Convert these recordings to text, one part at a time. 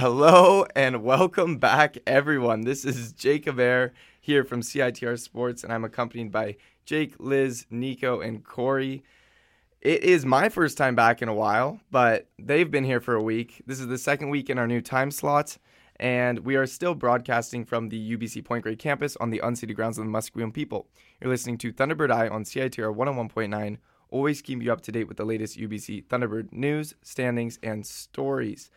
Hello and welcome back, everyone. This is Jacob Air here from CITR Sports, and I'm accompanied by Jake, Liz, Nico, and Corey. It is my first time back in a while, but they've been here for a week. This is the second week in our new time slot, and we are still broadcasting from the UBC Point Grey campus on the unceded grounds of the Musqueam people. You're listening to Thunderbird Eye on CITR 101.9, always keep you up to date with the latest UBC Thunderbird news, standings, and stories.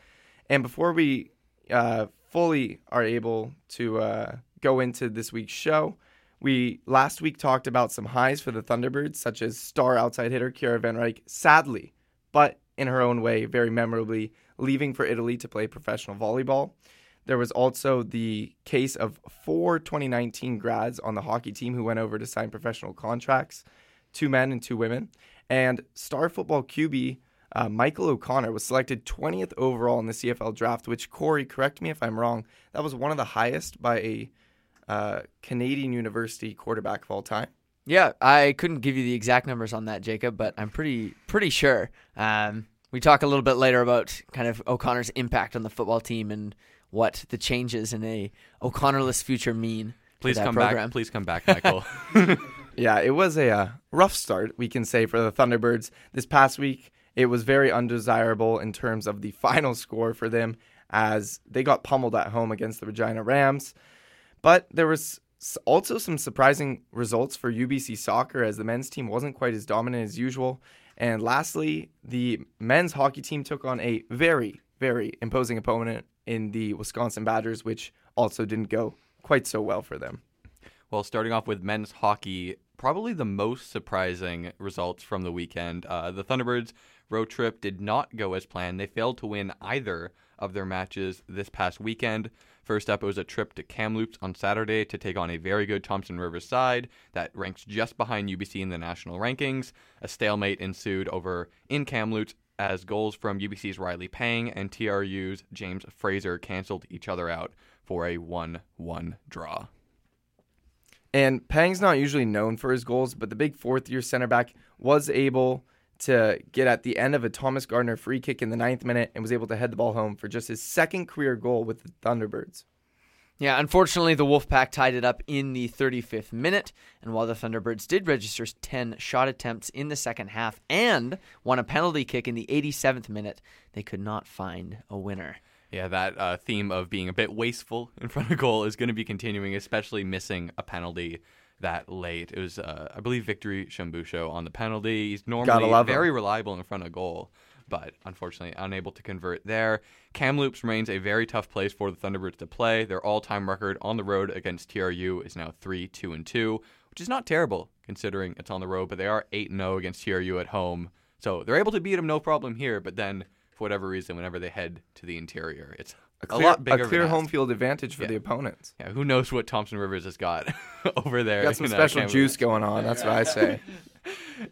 And before we uh, fully are able to uh, go into this week's show, we last week talked about some highs for the Thunderbirds, such as star outside hitter Kiera Van Ryk, sadly, but in her own way, very memorably, leaving for Italy to play professional volleyball. There was also the case of four 2019 grads on the hockey team who went over to sign professional contracts two men and two women. And star football QB uh, Michael O'Connor was selected 20th overall in the CFL draft, which, Corey, correct me if I'm wrong, that was one of the highest by a uh, Canadian university quarterback of all time. Yeah, I couldn't give you the exact numbers on that, Jacob, but I'm pretty pretty sure. Um, we talk a little bit later about kind of O'Connor's impact on the football team and what the changes in a O'Connorless future mean. Please come program. back. Please come back, Michael. yeah, it was a uh, rough start, we can say, for the Thunderbirds this past week. It was very undesirable in terms of the final score for them as they got pummeled at home against the Regina Rams. But there was also some surprising results for UBC soccer as the men's team wasn't quite as dominant as usual. And lastly, the men's hockey team took on a very, very imposing opponent in the Wisconsin Badgers, which also didn't go quite so well for them. Well, starting off with men's hockey, probably the most surprising results from the weekend. Uh, the Thunderbirds road trip did not go as planned. They failed to win either of their matches this past weekend. First up, it was a trip to Kamloops on Saturday to take on a very good Thompson Rivers side that ranks just behind UBC in the national rankings. A stalemate ensued over in Kamloops as goals from UBC's Riley Pang and TRU's James Fraser canceled each other out for a 1 1 draw. And Pang's not usually known for his goals, but the big fourth year center back was able to get at the end of a Thomas Gardner free kick in the ninth minute and was able to head the ball home for just his second career goal with the Thunderbirds. Yeah, unfortunately, the Wolfpack tied it up in the 35th minute. And while the Thunderbirds did register 10 shot attempts in the second half and won a penalty kick in the 87th minute, they could not find a winner. Yeah, that uh, theme of being a bit wasteful in front of goal is going to be continuing, especially missing a penalty that late. It was, uh, I believe, Victory Shumbusho on the penalty. He's normally very him. reliable in front of goal, but unfortunately unable to convert there. Kamloops remains a very tough place for the Thunderbirds to play. Their all-time record on the road against TRU is now three, two, and two, which is not terrible considering it's on the road. But they are eight and zero oh against TRU at home, so they're able to beat them no problem here. But then, for whatever reason, whenever they head to the interior, it's a, clear, a lot bigger. A clear home field advantage for yeah. the opponents. Yeah, who knows what Thompson Rivers has got over there? Got some special juice going on. That's what I say.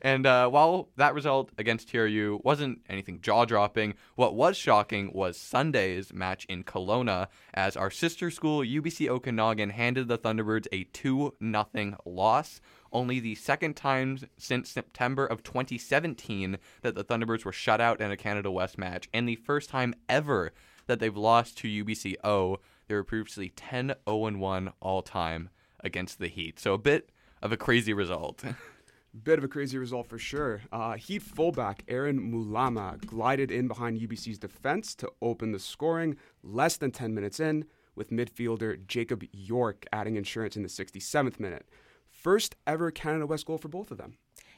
and uh, while that result against TRU wasn't anything jaw dropping, what was shocking was Sunday's match in Kelowna as our sister school, UBC Okanagan, handed the Thunderbirds a 2 0 loss. Only the second time since September of 2017 that the Thunderbirds were shut out in a Canada West match, and the first time ever that they've lost to UBCO. They were previously 10 0 1 all time against the Heat. So a bit of a crazy result. Bit of a crazy result for sure. Uh, Heat fullback Aaron Mulama glided in behind UBC's defense to open the scoring less than 10 minutes in, with midfielder Jacob York adding insurance in the 67th minute. First ever Canada West goal for both of them.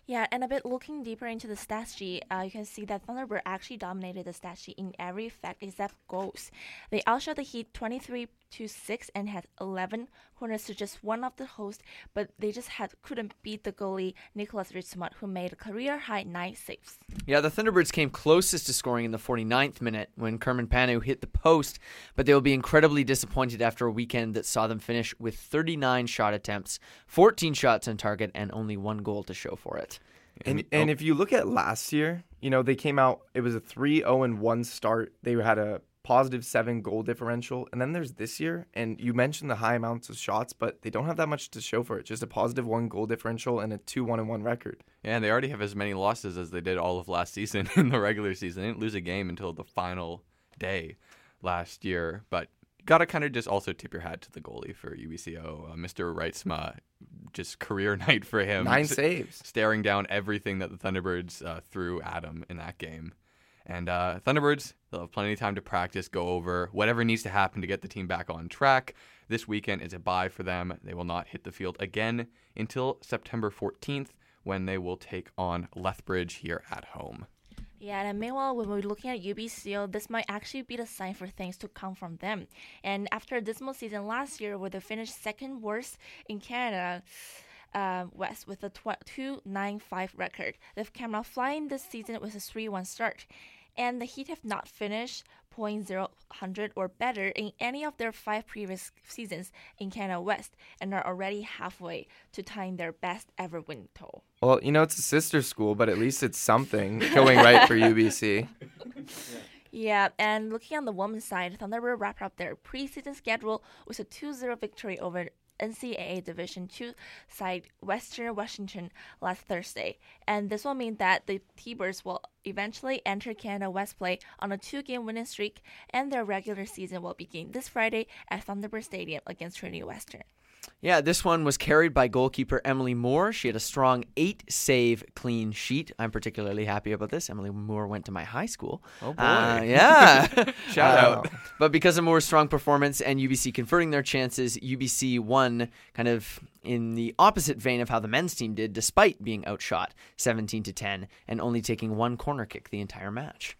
Yeah, and a bit looking deeper into the stat sheet, uh, you can see that Thunderbird actually dominated the stat sheet in every fact except goals. They outshot the Heat 23 to 6 and had 11 corners to just one of the hosts, but they just had couldn't beat the goalie Nicholas Richmond, who made a career high nine saves. Yeah, the Thunderbirds came closest to scoring in the 49th minute when Kerman Panu hit the post, but they will be incredibly disappointed after a weekend that saw them finish with 39 shot attempts, 14 shots on target, and only one goal to show for it. And and if you look at last year, you know they came out. It was a 3-0 and one start. They had a positive seven goal differential. And then there's this year, and you mentioned the high amounts of shots, but they don't have that much to show for it. Just a positive one goal differential and a two one and one record. Yeah, and they already have as many losses as they did all of last season in the regular season. They didn't lose a game until the final day. last year, but gotta kind of just also tip your hat to the goalie for UBCO, uh, Mr. Reitsma. Just career night for him. Nine saves, staring down everything that the Thunderbirds uh, threw at him in that game. And uh, Thunderbirds, they'll have plenty of time to practice, go over whatever needs to happen to get the team back on track. This weekend is a bye for them. They will not hit the field again until September 14th when they will take on Lethbridge here at home. Yeah, and meanwhile, when we're looking at UBCO, this might actually be the sign for things to come from them. And after a dismal season last year, where they finished second worst in Canada, uh, West with a 2.95 record, they've come out flying this season with a 3-1 start and the Heat have not finished .000 or better in any of their five previous seasons in Canada West and are already halfway to tying their best ever win total. Well, you know, it's a sister school, but at least it's something going right for UBC. Yeah, and looking on the women's side, Thunderbird wrap up their preseason schedule with a 2 0 victory over NCAA Division II side Western Washington last Thursday, and this will mean that the T-Birds will eventually enter Canada West play on a two-game winning streak, and their regular season will begin this Friday at Thunderbird Stadium against Trinity Western. Yeah, this one was carried by goalkeeper Emily Moore. She had a strong eight save clean sheet. I'm particularly happy about this. Emily Moore went to my high school. Oh, boy. Uh, yeah. Shout uh, out. But because of Moore's strong performance and UBC converting their chances, UBC won kind of in the opposite vein of how the men's team did, despite being outshot 17 to 10 and only taking one corner kick the entire match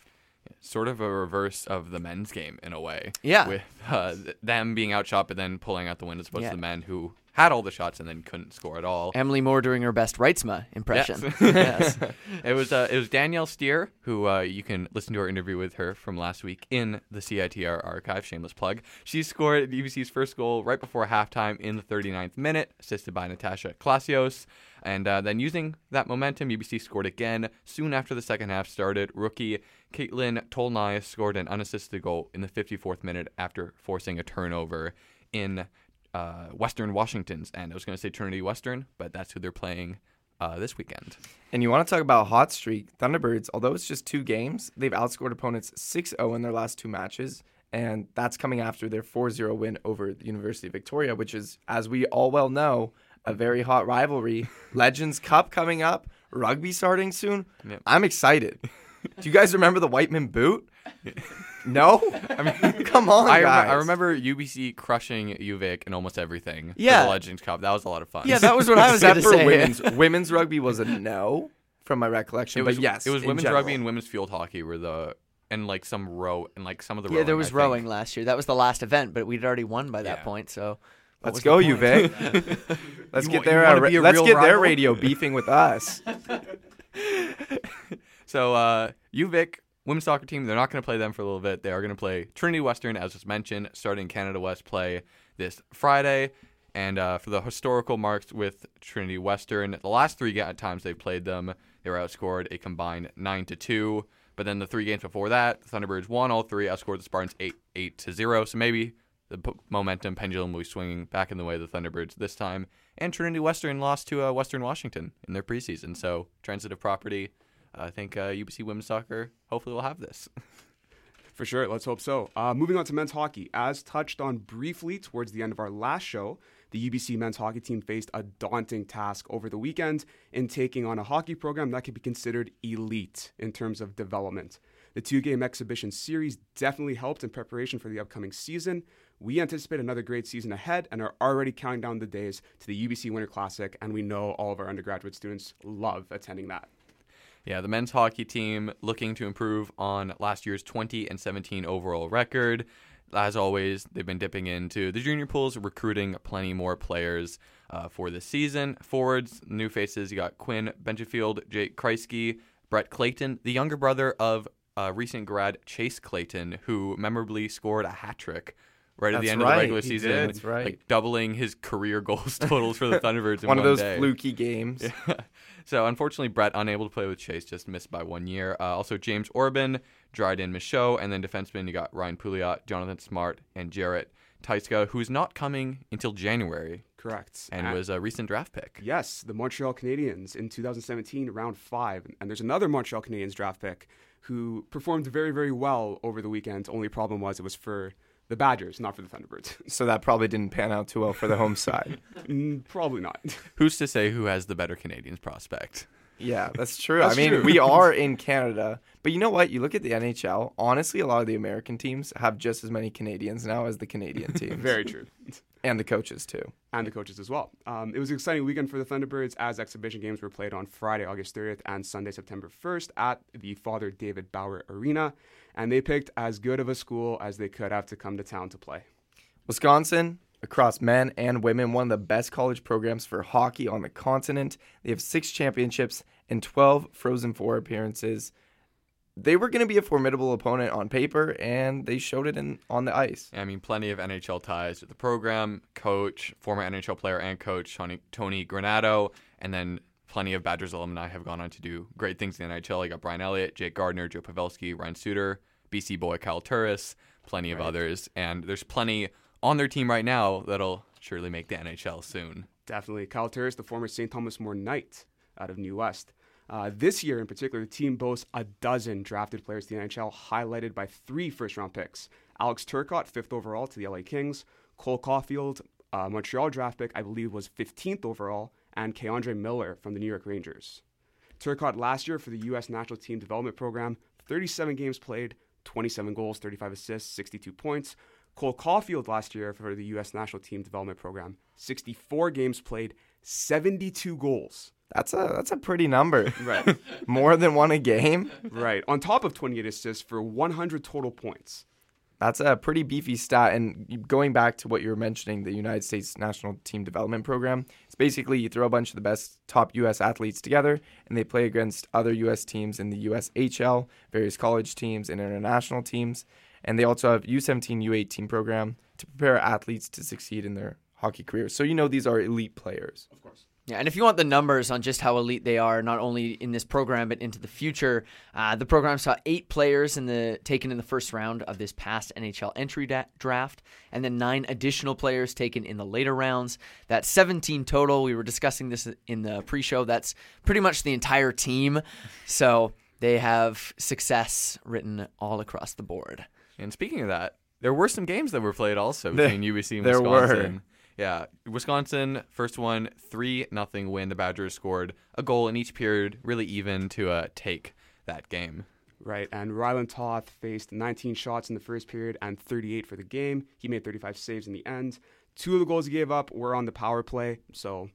sort of a reverse of the men's game in a way. Yeah. With uh, them being outshot, but then pulling out the win as opposed yeah. to the men who had all the shots and then couldn't score at all. Emily Moore doing her best Reitsma impression. Yes. yes. it was uh, it was Danielle Steer who uh, you can listen to our interview with her from last week in the CITR archive. Shameless plug. She scored UBC's first goal right before halftime in the 39th minute, assisted by Natasha Klasios. And uh, then using that momentum, UBC scored again soon after the second half started. Rookie Caitlin Tolnai scored an unassisted goal in the 54th minute after forcing a turnover in uh, Western Washington's end. I was going to say Trinity Western, but that's who they're playing uh, this weekend. And you want to talk about hot streak? Thunderbirds, although it's just two games, they've outscored opponents 6 0 in their last two matches. And that's coming after their 4 0 win over the University of Victoria, which is, as we all well know, a very hot rivalry. Legends Cup coming up, rugby starting soon. Yep. I'm excited. Do you guys remember the Wightman boot? No, I mean, come on, I, guys. I remember UBC crushing UVic in almost everything. Yeah, the Legends Cup. That was a lot of fun. Yeah, that was what I was going to say. Women's, women's rugby was a no from my recollection. It was, but yes, it was women's general. rugby and women's field hockey were the and like some row and like some of the yeah. Rowing, there was rowing last year. That was the last event, but we'd already won by that yeah. point. So let's go, UVic. let's you get their uh, let's get rival? their radio beefing with us. So uh, UVic women's soccer team, they're not going to play them for a little bit. They are going to play Trinity Western, as was mentioned, starting Canada West play this Friday. And uh, for the historical marks with Trinity Western, the last three times they played them, they were outscored a combined nine to two. But then the three games before that, the Thunderbirds won all three, outscored the Spartans eight eight to zero. So maybe the momentum pendulum will be swinging back in the way of the Thunderbirds this time. And Trinity Western lost to uh, Western Washington in their preseason, so transitive property I think uh, UBC women's soccer hopefully will have this. For sure, let's hope so. Uh, moving on to men's hockey. As touched on briefly towards the end of our last show, the UBC men's hockey team faced a daunting task over the weekend in taking on a hockey program that could be considered elite in terms of development. The two game exhibition series definitely helped in preparation for the upcoming season. We anticipate another great season ahead and are already counting down the days to the UBC Winter Classic, and we know all of our undergraduate students love attending that. Yeah, the men's hockey team looking to improve on last year's 20 and 17 overall record. As always, they've been dipping into the junior pools, recruiting plenty more players uh, for this season. Forwards, new faces. You got Quinn Benjafield, Jake Kreisky, Brett Clayton, the younger brother of uh, recent grad Chase Clayton, who memorably scored a hat trick right That's at the end right. of the regular he season. Did. That's right. Like doubling his career goals totals for the Thunderbirds in one, one of those day. fluky games. Yeah. So unfortunately, Brett unable to play with Chase, just missed by one year. Uh, also, James Orban, Dryden Michaud, and then defenseman you got Ryan Pouliot, Jonathan Smart, and Jarrett Tyszka, who's not coming until January. Correct. And was a recent draft pick. Yes, the Montreal Canadiens in 2017, round five. And there's another Montreal Canadiens draft pick who performed very, very well over the weekend. Only problem was it was for the Badgers, not for the Thunderbirds. So that probably didn't pan out too well for the home side. Mm, probably not. Who's to say who has the better Canadiens prospect? Yeah, that's true. That's I mean, true. we are in Canada, but you know what? You look at the NHL. Honestly, a lot of the American teams have just as many Canadians now as the Canadian teams. very true. and the coaches too. and the coaches as well. Um, it was an exciting weekend for the Thunderbirds as exhibition games were played on Friday, August 30th and Sunday, September 1st at the Father David Bauer Arena. And they picked as good of a school as they could have to come to town to play. Wisconsin, across men and women, one of the best college programs for hockey on the continent. They have six championships and 12 Frozen Four appearances. They were going to be a formidable opponent on paper, and they showed it in on the ice. I mean, plenty of NHL ties to the program, coach, former NHL player and coach Tony, Tony Granato, and then plenty of Badgers alumni have gone on to do great things in the NHL. You got Brian Elliott, Jake Gardiner, Joe Pavelski, Ryan Suter, BC boy Kyle Turris, plenty of others, and there's plenty on their team right now that'll surely make the NHL soon. Definitely. Kyle Turris, the former St. Thomas More Knight out of New West. Uh, this year in particular, the team boasts a dozen drafted players to the NHL, highlighted by three first round picks Alex Turcotte, fifth overall to the LA Kings, Cole Caufield, uh, Montreal draft pick, I believe was 15th overall, and K'Andre Miller from the New York Rangers. Turcotte last year for the U.S. National Team Development Program, 37 games played, 27 goals, 35 assists, 62 points. Cole Caufield last year for the U.S. National Team Development Program, 64 games played, 72 goals. That's a that's a pretty number. Right. More than one a game. right. On top of 28 assists for 100 total points. That's a pretty beefy stat. And going back to what you were mentioning, the United States National Team Development Program, it's basically you throw a bunch of the best top U.S. athletes together and they play against other U.S. teams in the USHL, various college teams, and international teams. And they also have U17, U18 program to prepare athletes to succeed in their hockey careers. So you know these are elite players. Of course. Yeah, and if you want the numbers on just how elite they are, not only in this program but into the future, uh, the program saw eight players in the taken in the first round of this past NHL entry da- draft, and then nine additional players taken in the later rounds. That's 17 total. We were discussing this in the pre-show. That's pretty much the entire team. So they have success written all across the board. And speaking of that, there were some games that were played also There- between UBC and Wisconsin. there were. Wisconsin. Yeah, Wisconsin first one three nothing win. The Badgers scored a goal in each period, really even to uh, take that game. Right. And Ryland Toth faced 19 shots in the first period and 38 for the game. He made 35 saves in the end. Two of the goals he gave up were on the power play. So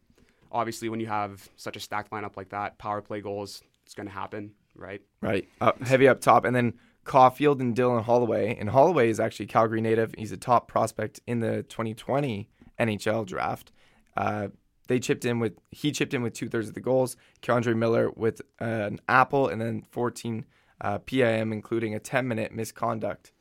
obviously, when you have such a stacked lineup like that, power play goals, it's going to happen, right? Right. Up, heavy up top. And then Caufield and Dylan Holloway. And Holloway is actually Calgary native. He's a top prospect in the 2020 NHL draft. Uh, they chipped in with he chipped in with two thirds of the goals. K'Andre Miller with uh, an apple and then 14 uh, PIM, including a 10 minute misconduct.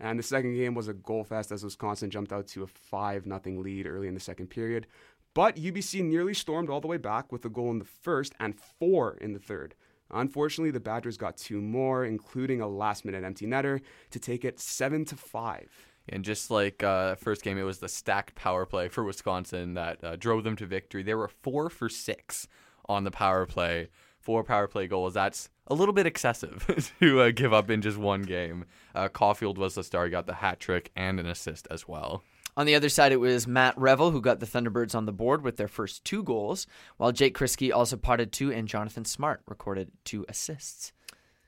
And the second game was a goal fest as Wisconsin jumped out to a 5 0 lead early in the second period. But UBC nearly stormed all the way back with a goal in the first and four in the third. Unfortunately, the Badgers got two more, including a last minute empty netter, to take it 7 to 5. And just like uh, first game, it was the stacked power play for Wisconsin that uh, drove them to victory. They were four for six on the power play, four power play goals. That's a little bit excessive to uh, give up in just one game. Uh, Caufield was the star; he got the hat trick and an assist as well. On the other side, it was Matt Revel who got the Thunderbirds on the board with their first two goals, while Jake Krisky also potted two, and Jonathan Smart recorded two assists.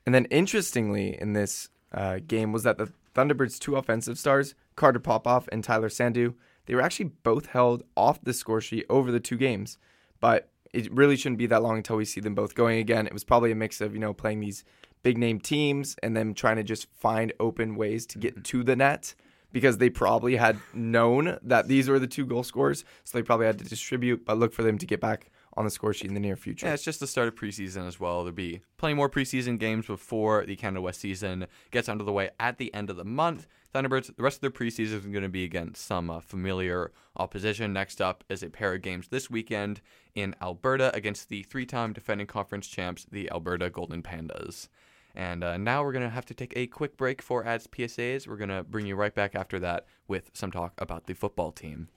And then interestingly, in this uh, game was that the Thunderbirds' two offensive stars, Carter Popoff and Tyler Sandhu, they were actually both held off the score sheet over the two games. But it really shouldn't be that long until we see them both going again. It was probably a mix of, you know, playing these big name teams and then trying to just find open ways to get mm-hmm. to the net because they probably had known that these were the two goal scorers. So they probably had to distribute, but look for them to get back on the score sheet in the near future. Yeah, it's just the start of preseason as well. There'll be plenty more preseason games before the Canada West season gets under the way at the end of the month. Thunderbirds, the rest of their preseason is going to be against some uh, familiar opposition. Next up is a pair of games this weekend in Alberta against the three time defending conference champs, the Alberta Golden Pandas. And uh, now we're going to have to take a quick break for ads PSAs. We're going to bring you right back after that with some talk about the football team.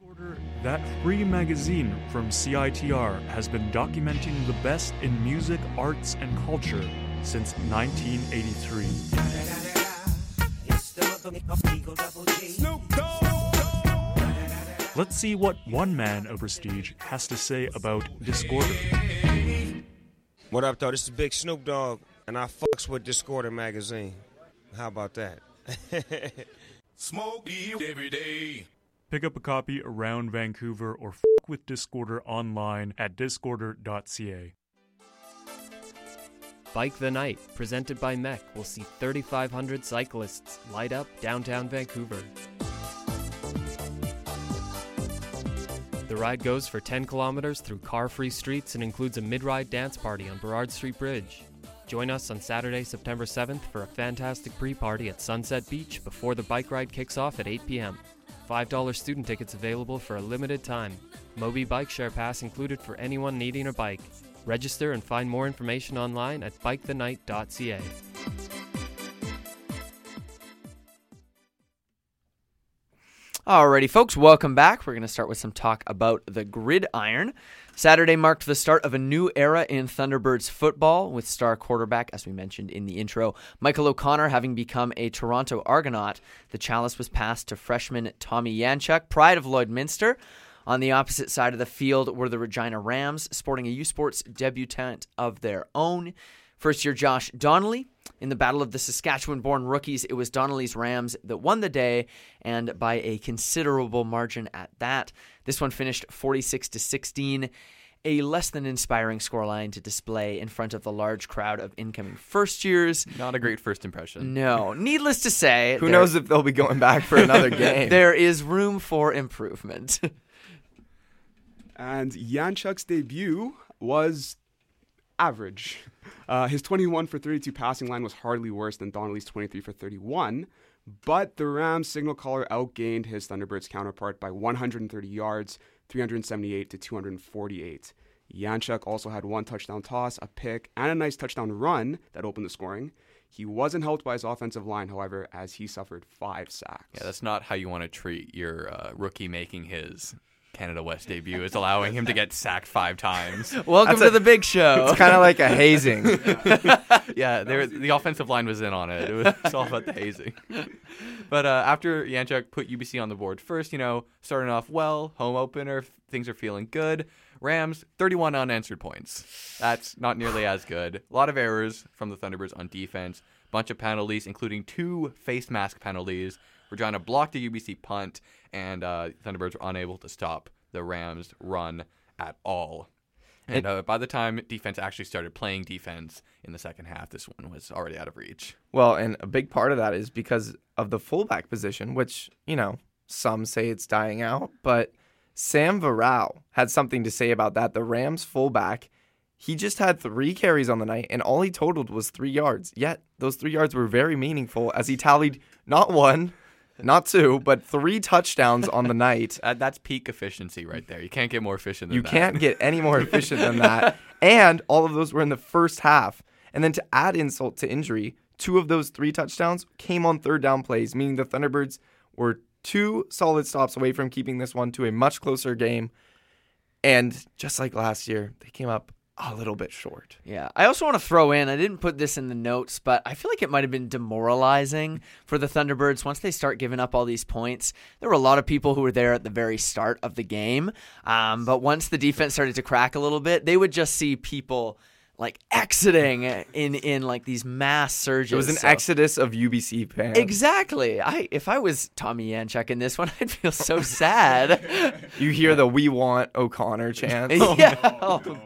Order, that free magazine from CITR has been documenting the best in music, arts, and culture since 1983. Let's see what one man of prestige has to say about Discorder. What up, though? This is Big Snoop Dogg, and I fucks with Discorder magazine. How about that? Smoke every day. Pick up a copy around Vancouver or f with Discorder online at discorder.ca. Bike the Night, presented by MEC, will see 3,500 cyclists light up downtown Vancouver. The ride goes for 10 kilometers through car free streets and includes a mid ride dance party on Burrard Street Bridge. Join us on Saturday, September 7th for a fantastic pre party at Sunset Beach before the bike ride kicks off at 8 p.m. $5 student tickets available for a limited time. Mobi Bike Share Pass included for anyone needing a bike. Register and find more information online at bikethenight.ca. Alrighty, folks, welcome back. We're going to start with some talk about the gridiron. Saturday marked the start of a new era in Thunderbirds football with star quarterback, as we mentioned in the intro, Michael O'Connor having become a Toronto Argonaut. The chalice was passed to freshman Tommy Yanchuk, pride of Lloydminster. On the opposite side of the field were the Regina Rams, sporting a U Sports debutant of their own. First year Josh Donnelly. In the battle of the Saskatchewan born rookies, it was Donnelly's Rams that won the day, and by a considerable margin at that. This one finished 46 to 16 a less than inspiring scoreline to display in front of the large crowd of incoming first years. Not a great first impression. No. Needless to say, who there, knows if they'll be going back for another game? there is room for improvement. and Yanchuk's debut was average. Uh, his 21 for 32 passing line was hardly worse than Donnelly's 23 for 31, but the Rams signal caller outgained his Thunderbirds counterpart by 130 yards, 378 to 248. Yanchuk also had one touchdown toss, a pick, and a nice touchdown run that opened the scoring. He wasn't helped by his offensive line, however, as he suffered five sacks. Yeah, that's not how you want to treat your uh, rookie making his Canada West debut is allowing him to get sacked five times. Welcome That's to a, the big show. It's kind of like a hazing. yeah, there, the offensive line was in on it. It was all about the hazing. But uh, after Yanchuk put UBC on the board first, you know, starting off well, home opener, things are feeling good. Rams, 31 unanswered points. That's not nearly as good. A lot of errors from the Thunderbirds on defense. Bunch of penalties, including two face mask penalties. Regina blocked the UBC punt, and uh, Thunderbirds were unable to stop the Rams' run at all. And uh, by the time defense actually started playing defense in the second half, this one was already out of reach. Well, and a big part of that is because of the fullback position, which, you know, some say it's dying out, but Sam Varao had something to say about that. The Rams fullback, he just had three carries on the night, and all he totaled was three yards. Yet, those three yards were very meaningful as he tallied not one, not two, but three touchdowns on the night. Uh, that's peak efficiency right there. You can't get more efficient than you that. You can't get any more efficient than that. And all of those were in the first half. And then to add insult to injury, two of those three touchdowns came on third down plays, meaning the Thunderbirds were two solid stops away from keeping this one to a much closer game. And just like last year, they came up a little bit short. Yeah. I also want to throw in, I didn't put this in the notes, but I feel like it might have been demoralizing for the Thunderbirds once they start giving up all these points. There were a lot of people who were there at the very start of the game. Um, but once the defense started to crack a little bit, they would just see people like exiting in in like these mass surges. It was an so. exodus of UBC fans. Exactly. I if I was Tommy Yanchuk in this one, I'd feel so sad. you hear the "We want O'Connor" chant. yeah. Oh god.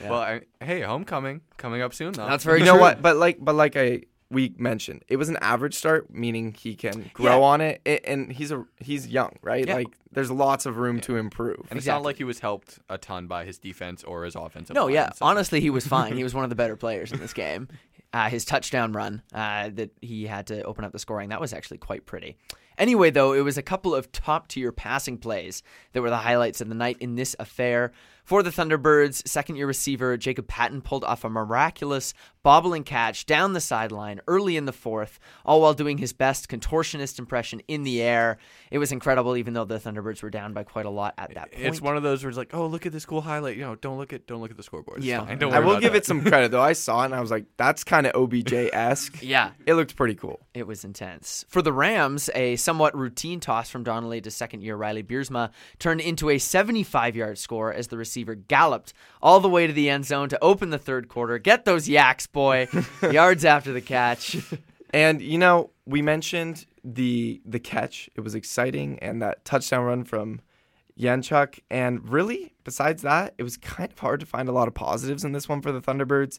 Yeah. Well, I, hey, homecoming coming up soon. Though. That's very. You true. know what? But like, but like I we mentioned it was an average start, meaning he can grow yeah. on it, and he's a he's young, right? Yeah. Like there's lots of room yeah. to improve. And exactly. it's not like he was helped a ton by his defense or his offensive. No, line, yeah, so. honestly, he was fine. he was one of the better players in this game. Uh, his touchdown run uh, that he had to open up the scoring that was actually quite pretty. Anyway, though, it was a couple of top tier passing plays that were the highlights of the night in this affair. For the Thunderbirds, second year receiver Jacob Patton pulled off a miraculous bobbling catch down the sideline early in the fourth, all while doing his best contortionist impression in the air. It was incredible, even though the Thunderbirds were down by quite a lot at that point. It's one of those where it's like, oh, look at this cool highlight. You know, don't look at don't look at the scoreboard. It's Yeah. fine. Don't I will about give that. it some credit though. I saw it and I was like, that's kind of OBJ esque. yeah, It looked pretty cool. It was intense. For the Rams, a somewhat routine toss from Donnelly to second year Riley Biersma turned into a 75 yard score as the receiver galloped all the way to the end zone to open the third quarter. Get those yaks, boy. Yards after the catch. And you know, we mentioned the the catch. It was exciting, and that touchdown run from Yanchuk. And really, besides that, it was kind of hard to find a lot of positives in this one for the Thunderbirds.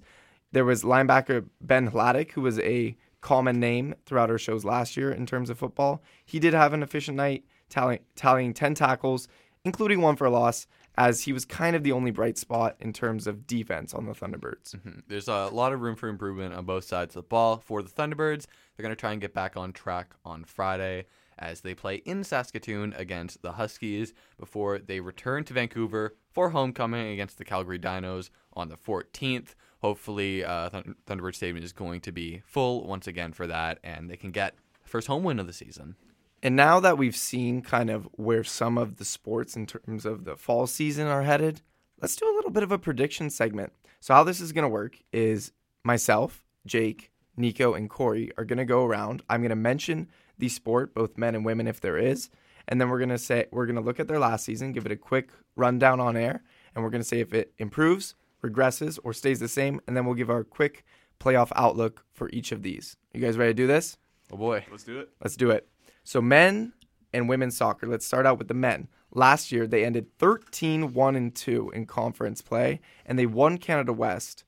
There was linebacker Ben Hladek, who was a common name throughout our shows last year in terms of football. He did have an efficient night, tally, tallying 10 tackles, including one for a loss, as he was kind of the only bright spot in terms of defense on the Thunderbirds. Mhm. There's a lot of room for improvement on both sides of the ball for the Thunderbirds. They're going to try and get back on track on Friday as they play in Saskatoon against the Huskies before they return to Vancouver for homecoming against the Calgary Dinos on the 14th. Hopefully, uh, Thun- Thunderbird Stadium is going to be full once again for that, and they can get first home win of the season. And now that we've seen kind of where some of the sports in terms of the fall season are headed, let's do a little bit of a prediction segment. So, how this is going to work is myself, Jake, Nico, and Corey are going to go around. I'm going to mention the sport, both men and women, if there is. And then we're going to say, we're going to look at their last season, give it a quick rundown on air, and we're going to say if it improves, regresses, or stays the same. And then we'll give our quick playoff outlook for each of these. You guys ready to do this? Oh boy. Let's do it. Let's do it. So, men and women's soccer. Let's start out with the men. Last year, they ended 13 1 and 2 in conference play, and they won Canada West,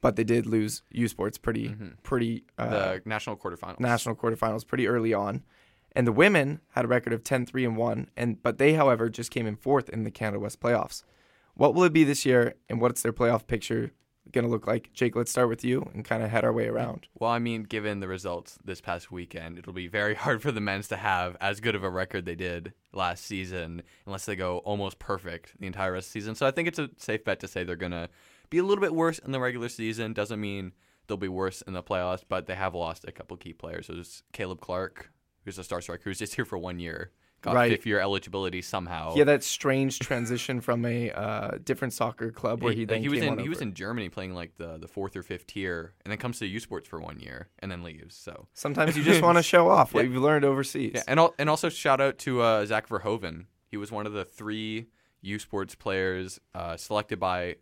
but they did lose U Sports pretty, pretty uh, The national quarterfinals. national quarterfinals pretty early on. And the women had a record of 10 3 and 1, and but they, however, just came in fourth in the Canada West playoffs. What will it be this year, and what's their playoff picture going to look like? Jake, let's start with you and kind of head our way around. Well, I mean, given the results this past weekend, it'll be very hard for the men's to have as good of a record they did last season, unless they go almost perfect the entire rest of the season. So I think it's a safe bet to say they're gonna be a little bit worse in the regular season. Doesn't mean they'll be worse in the playoffs, but they have lost a couple key players. So there's Caleb Clark, who's a star striker, who's just here for one year, got Right. fifth year eligibility somehow. Yeah, that strange transition from a uh, different soccer club where he, He- then he was in he was in Germany playing like the, the fourth or fifth tier, and then comes to U Sports for one year, and then leaves. So Sometimes you just want to show off what Yeah. you've learned overseas. Yeah, and al- and also shout out to uh, Zach Verhoeven. He was one of the three U Sports players uh, selected by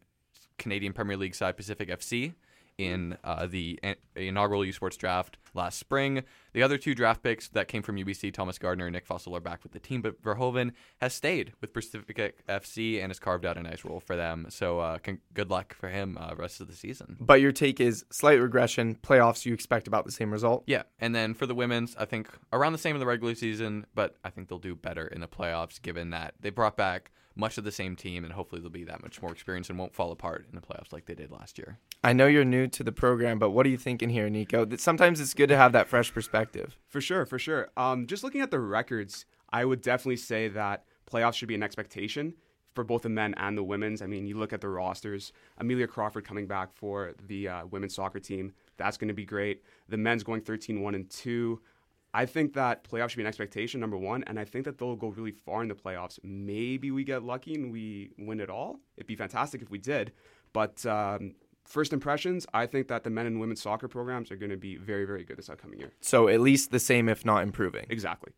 Canadian Premier League side Pacific FC in uh, the an- inaugural U Sports draft last spring. The other two draft picks that came from UBC, Thomas Gardner and Nick Fossil, are back with the team, but Verhoeven has stayed with Pacific FC and has carved out a nice role for them. So uh, con- good luck for him uh, rest of the season. But your take is slight regression. Playoffs, you expect about the same result. Yeah, and then for the women's, I think around the same in the regular season, but I think they'll do better in the playoffs given that they brought back much of the same team and hopefully they'll be that much more experienced and won't fall apart in the playoffs like they did last year. I know you're new to the program, but what are you thinking here, Nico? That sometimes it's good to have that fresh perspective. For sure, for sure. Um, just looking at the records, I would definitely say that playoffs should be an expectation for both the men and the women's. I mean, you look at the rosters. Amelia Crawford coming back for the uh, women's soccer team. That's going to be great. The men's going 13 1 and 2. I think that playoffs should be an expectation, number one, and I think that they'll go really far in the playoffs. Maybe we get lucky and we win it all. It'd be fantastic if we did. But um, first impressions, I think that the men and women's soccer programs are going to be very, very good this upcoming year. So at least the same, if not improving. Exactly.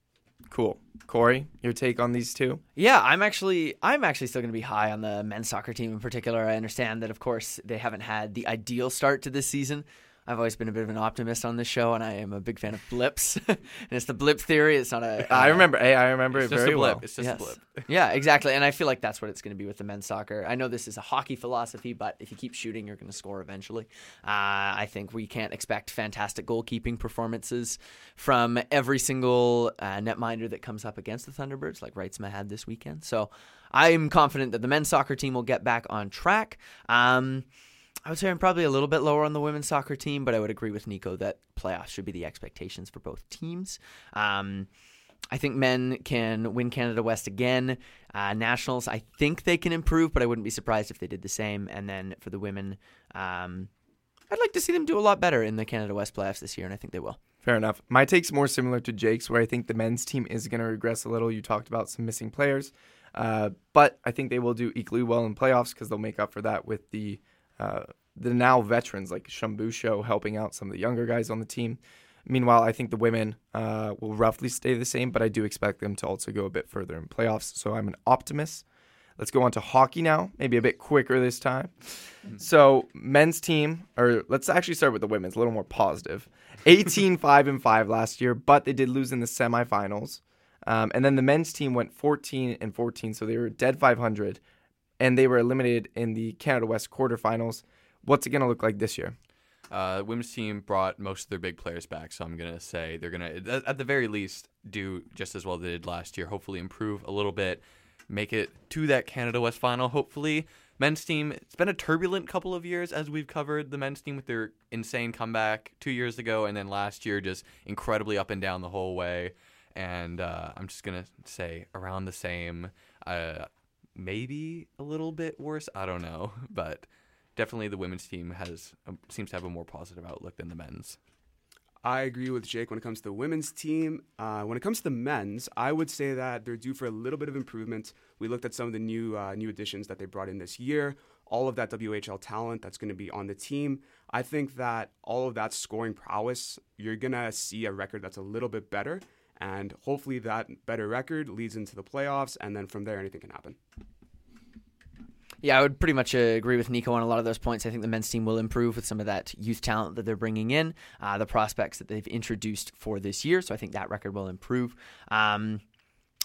Cool. Corey, your take on these two? Yeah, I'm actually I'm actually still going to be high on the men's soccer team in particular. I understand that of course they haven't had the ideal start to this season. I've always been a bit of an optimist on this show, and I am a big fan of blips. and it's the blip theory. It's not a. I uh, remember. Hey, I remember It's it just very a blip. well. It's just yes. a blip. yeah, exactly. And I feel like that's what it's going to be with the men's soccer. I know this is a hockey philosophy, but if you keep shooting, you're going to score eventually. Uh, I think we can't expect fantastic goalkeeping performances from every single uh, netminder that comes up against the Thunderbirds, like Reitsma had this weekend. So I'm confident that the men's soccer team will get back on track. Um, I would say I'm probably a little bit lower on the women's soccer team, but I would agree with Nico that playoffs should be the expectations for both teams. Um, I think men can win Canada West again. Uh, nationals, I think they can improve, but I wouldn't be surprised if they did the same. And then for the women, um, I'd like to see them do a lot better in the Canada West playoffs this year, and I think they will. Fair enough. My take's more similar to Jake's, where I think the men's team is going to regress a little. You talked about some missing players, uh, but I think they will do equally well in playoffs because they'll make up for that with the uh, the now veterans like Shumbusho helping out some of the younger guys on the team. Meanwhile, I think the women uh, will roughly stay the same, but I do expect them to also go a bit further in playoffs. So I'm an optimist. Let's go on to hockey now, maybe a bit quicker this time. Mm-hmm. So, men's team, or let's actually start with the women's, a little more positive. 18 5 and 5 last year, but they did lose in the semifinals. Um, and then the men's team went 14 and 14, so they were dead 500, and they were eliminated in the Canada West quarterfinals. What's it going to look like this year? Uh, women's team brought most of their big players back, so I'm gonna say they're gonna, at the very least, do just as well they did last year. Hopefully, improve a little bit, make it to that Canada West final. Hopefully, men's team. It's been a turbulent couple of years as we've covered the men's team with their insane comeback two years ago, and then last year just incredibly up and down the whole way. And uh, I'm just gonna say around the same, uh, maybe a little bit worse. I don't know, but definitely the women's team has um, seems to have a more positive outlook than the men's. I agree with Jake when it comes to the women's team. Uh, when it comes to the men's, I would say that they're due for a little bit of improvement. We looked at some of the new uh, new additions that they brought in this year. All of that WHL talent that's going to be on the team. I think that all of that scoring prowess, you're going to see a record that's a little bit better. And hopefully that better record leads into the playoffs. And then from there, anything can happen. Yeah, I would pretty much uh, agree with Nico on a lot of those points. I think the men's team will improve with some of that youth talent that they're bringing in, uh, the prospects that they've introduced for this year. So I think that record will improve. Um,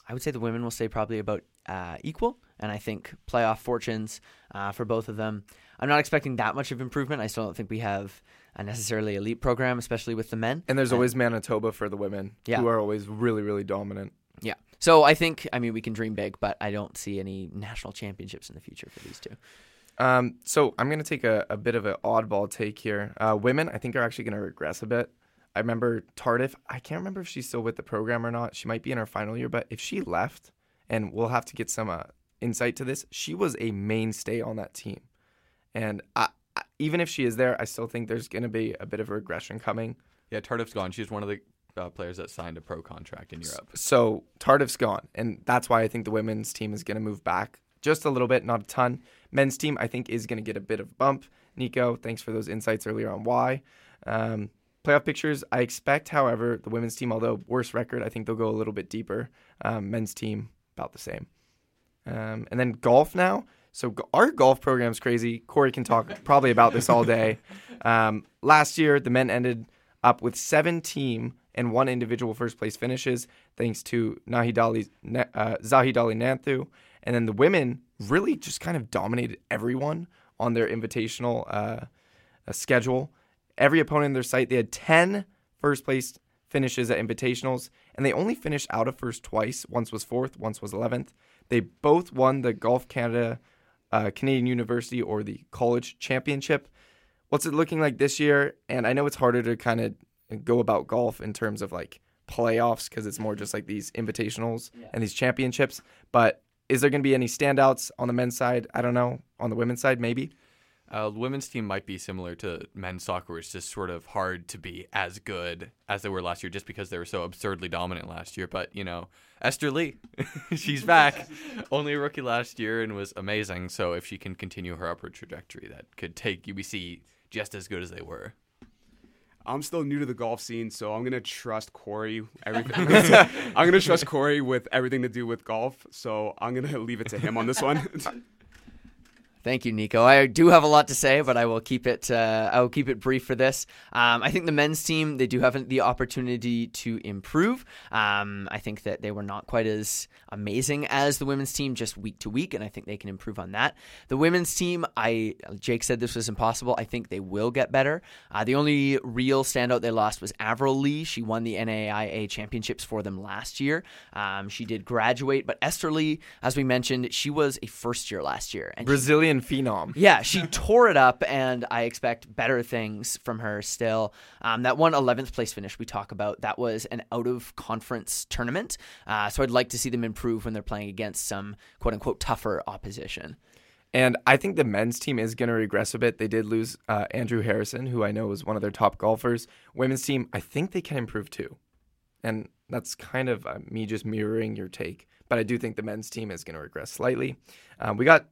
I would say the women will stay probably about uh, equal, and I think playoff fortunes uh, for both of them. I'm not expecting that much of improvement. I still don't think we have a necessarily elite program, especially with the men. And there's always Manitoba for the women, yeah. who are always really, really dominant. Yeah. So I think, I mean, we can dream big, but I don't see any national championships in the future for these two. Um, so I'm going to take a, a, bit of an oddball take here. Uh, women, I think, are actually going to regress a bit. I remember Tardif. I can't remember if she's still with the program or not. She might be in her final year, but if she left, and we'll have to get some uh, insight to this, she was a mainstay on that team. And I, I, even if she is there, I still think there's going to be a bit of a regression coming. Yeah, Tardif's gone. She's one of the uh, players that signed a pro contract in Europe. So Tardif's gone, and that's why I think the women's team is going to move back just a little bit, not a ton. Men's team, I think, is going to get a bit of a bump. Nico, thanks for those insights earlier on why. Um, playoff pictures, I expect, however, the women's team, although worse record, I think they'll go a little bit deeper. Um, men's team, about the same. Um, and then golf now. So our golf program's crazy. Corey can talk probably about this all day. Um, last year, the men ended up with seven team and one individual first place finishes, thanks to Nahidali, uh, Zahidali Nanthu. And then the women really just kind of dominated everyone on their invitational uh, uh, schedule. Every opponent in their site, they had 10 first place finishes at invitationals, and they only finished out of first twice. Once was fourth, once was 11th. They both won the Golf Canada uh, Canadian University or the College Championship. What's it looking like this year? And I know it's harder to kind of go about golf in terms of like playoffs because it's more just like these invitationals yeah. and these championships. But is there going to be any standouts on the men's side? I don't know. On the women's side, maybe. Uh, women's team might be similar to men's soccer. It's just sort of hard to be as good as they were last year, just because they were so absurdly dominant last year. But you know, Esther Lee, she's back. Only a rookie last year and was amazing. So if she can continue her upward trajectory, that could take UBC just as good as they were. I'm still new to the golf scene, so I'm gonna trust Corey. Everything. I'm gonna trust Corey with everything to do with golf. So I'm gonna leave it to him on this one. Thank you, Nico. I do have a lot to say, but I will keep it. Uh, I will keep it brief for this. Um, I think the men's team they do have the opportunity to improve. Um, I think that they were not quite as amazing as the women's team just week to week, and I think they can improve on that. The women's team, I Jake said this was impossible. I think they will get better. Uh, the only real standout they lost was Avril Lee. She won the NAIA championships for them last year. Um, she did graduate, but Esther Lee, as we mentioned, she was a first year last year, and Brazilian Brazilian phenom. Yeah, she tore it up, and I expect better things from her still. Um, that one 11th place finish we talk about, that was an out of conference tournament. Uh, so I'd like to see them improve when they're playing against some quote unquote tougher opposition. And I think the men's team is going to regress a bit. They did lose uh, Andrew Harrison, who I know was one of their top golfers. Women's team, I think they can improve too. And that's kind of uh, me just mirroring your take. But I do think the men's team is going to regress slightly. Um, we got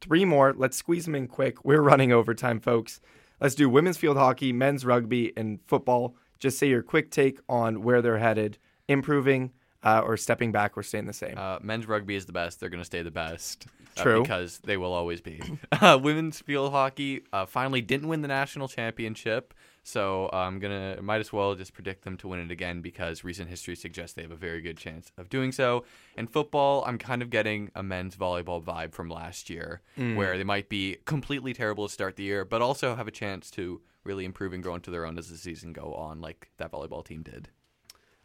three more. Let's squeeze them in quick. We're running overtime, folks. Let's do women's field hockey, men's rugby, and football. Just say your quick take on where they're headed, improving uh, or stepping back or staying the same. Uh, men's rugby is the best. They're going to stay the best. Uh, True. because they will always be. Uh, women's field hockey uh, finally didn't win the national championship. So I'm gonna might as well just predict them to win it again because recent history suggests they have a very good chance of doing so. In football, I'm kind of getting a men's volleyball vibe from last year, mm. where they might be completely terrible to start the year, but also have a chance to really improve and grow into their own as the season go on, like that volleyball team did.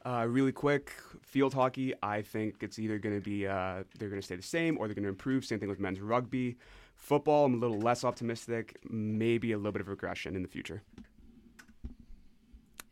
Uh, really quick, field hockey. I think it's either going to be uh, they're going to stay the same or they're going to improve. Same thing with men's rugby. Football, I'm a little less optimistic. Maybe a little bit of regression in the future.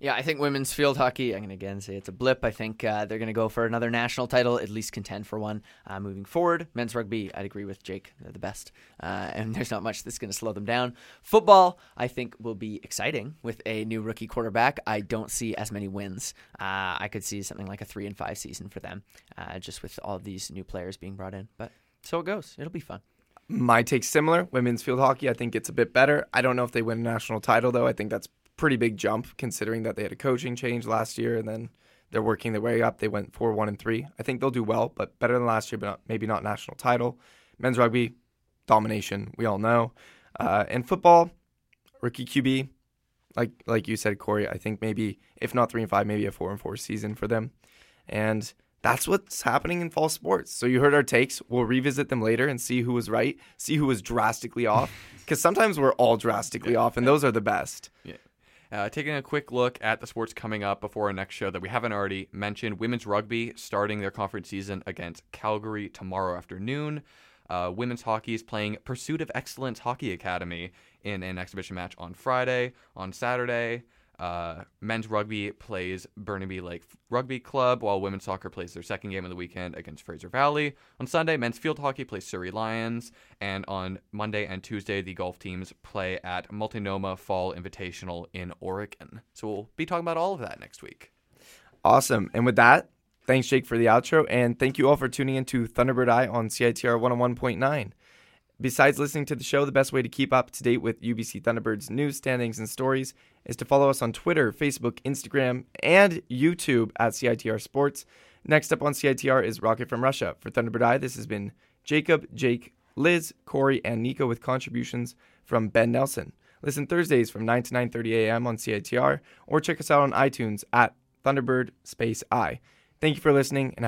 Yeah, I think women's field hockey, I'm going to again say it's a blip. I think uh, they're going to go for another national title, at least contend for one uh, moving forward. Men's rugby, I'd agree with Jake. They're the best. Uh, and there's not much that's going to slow them down. Football, I think, will be exciting with a new rookie quarterback. I don't see as many wins. Uh, I could see something like a three and five season for them, uh, just with all these new players being brought in. But so it goes. It'll be fun. My take's similar. Women's field hockey, I think it's a bit better. I don't know if they win a national title, though. I think that's pretty big jump considering that they had a coaching change last year and then they're working their way up. They went four one and three. I think they'll do well, but better than last year, but not, maybe not national title. Men's rugby domination, we all know. Uh, and football, rookie QB, like like you said, Corey. I think maybe if not three and five, maybe a four and four season for them. And that's what's happening in fall sports. So you heard our takes. We'll revisit them later and see who was right, see who was drastically off. Because sometimes we're all drastically off, and those are the best. Yeah. Uh, taking a quick look at the sports coming up before our next show that we haven't already mentioned women's rugby starting their conference season against Calgary tomorrow afternoon. Uh, women's hockey is playing Pursuit of Excellence Hockey Academy in an exhibition match on Friday. On Saturday, uh, men's rugby plays Burnaby Lake Rugby Club, while women's soccer plays their second game of the weekend against Fraser Valley. On Sunday, men's field hockey plays Surrey Lions, and on Monday and Tuesday, the golf teams play at Multnomah Fall Invitational in Oregon. So we'll be talking about all of that next week. Awesome. And with that, thanks, Jake, for the outro, and thank you all for tuning in to Thunderbird Eye on CITR 101.9. Besides listening to the show, the best way to keep up to date with UBC Thunderbird's news, standings, and stories is to follow us on Twitter, Facebook, Instagram, and YouTube at CITR Sports. Next up on CITR is Rocket from Russia. For Thunderbird Eye, this has been Jacob, Jake, Liz, Corey, and Nico with contributions from Ben Nelson. Listen Thursdays from 9 to 9.30 a.m. on CITR or check us out on iTunes at Thunderbird Space I. Thank you for listening and have a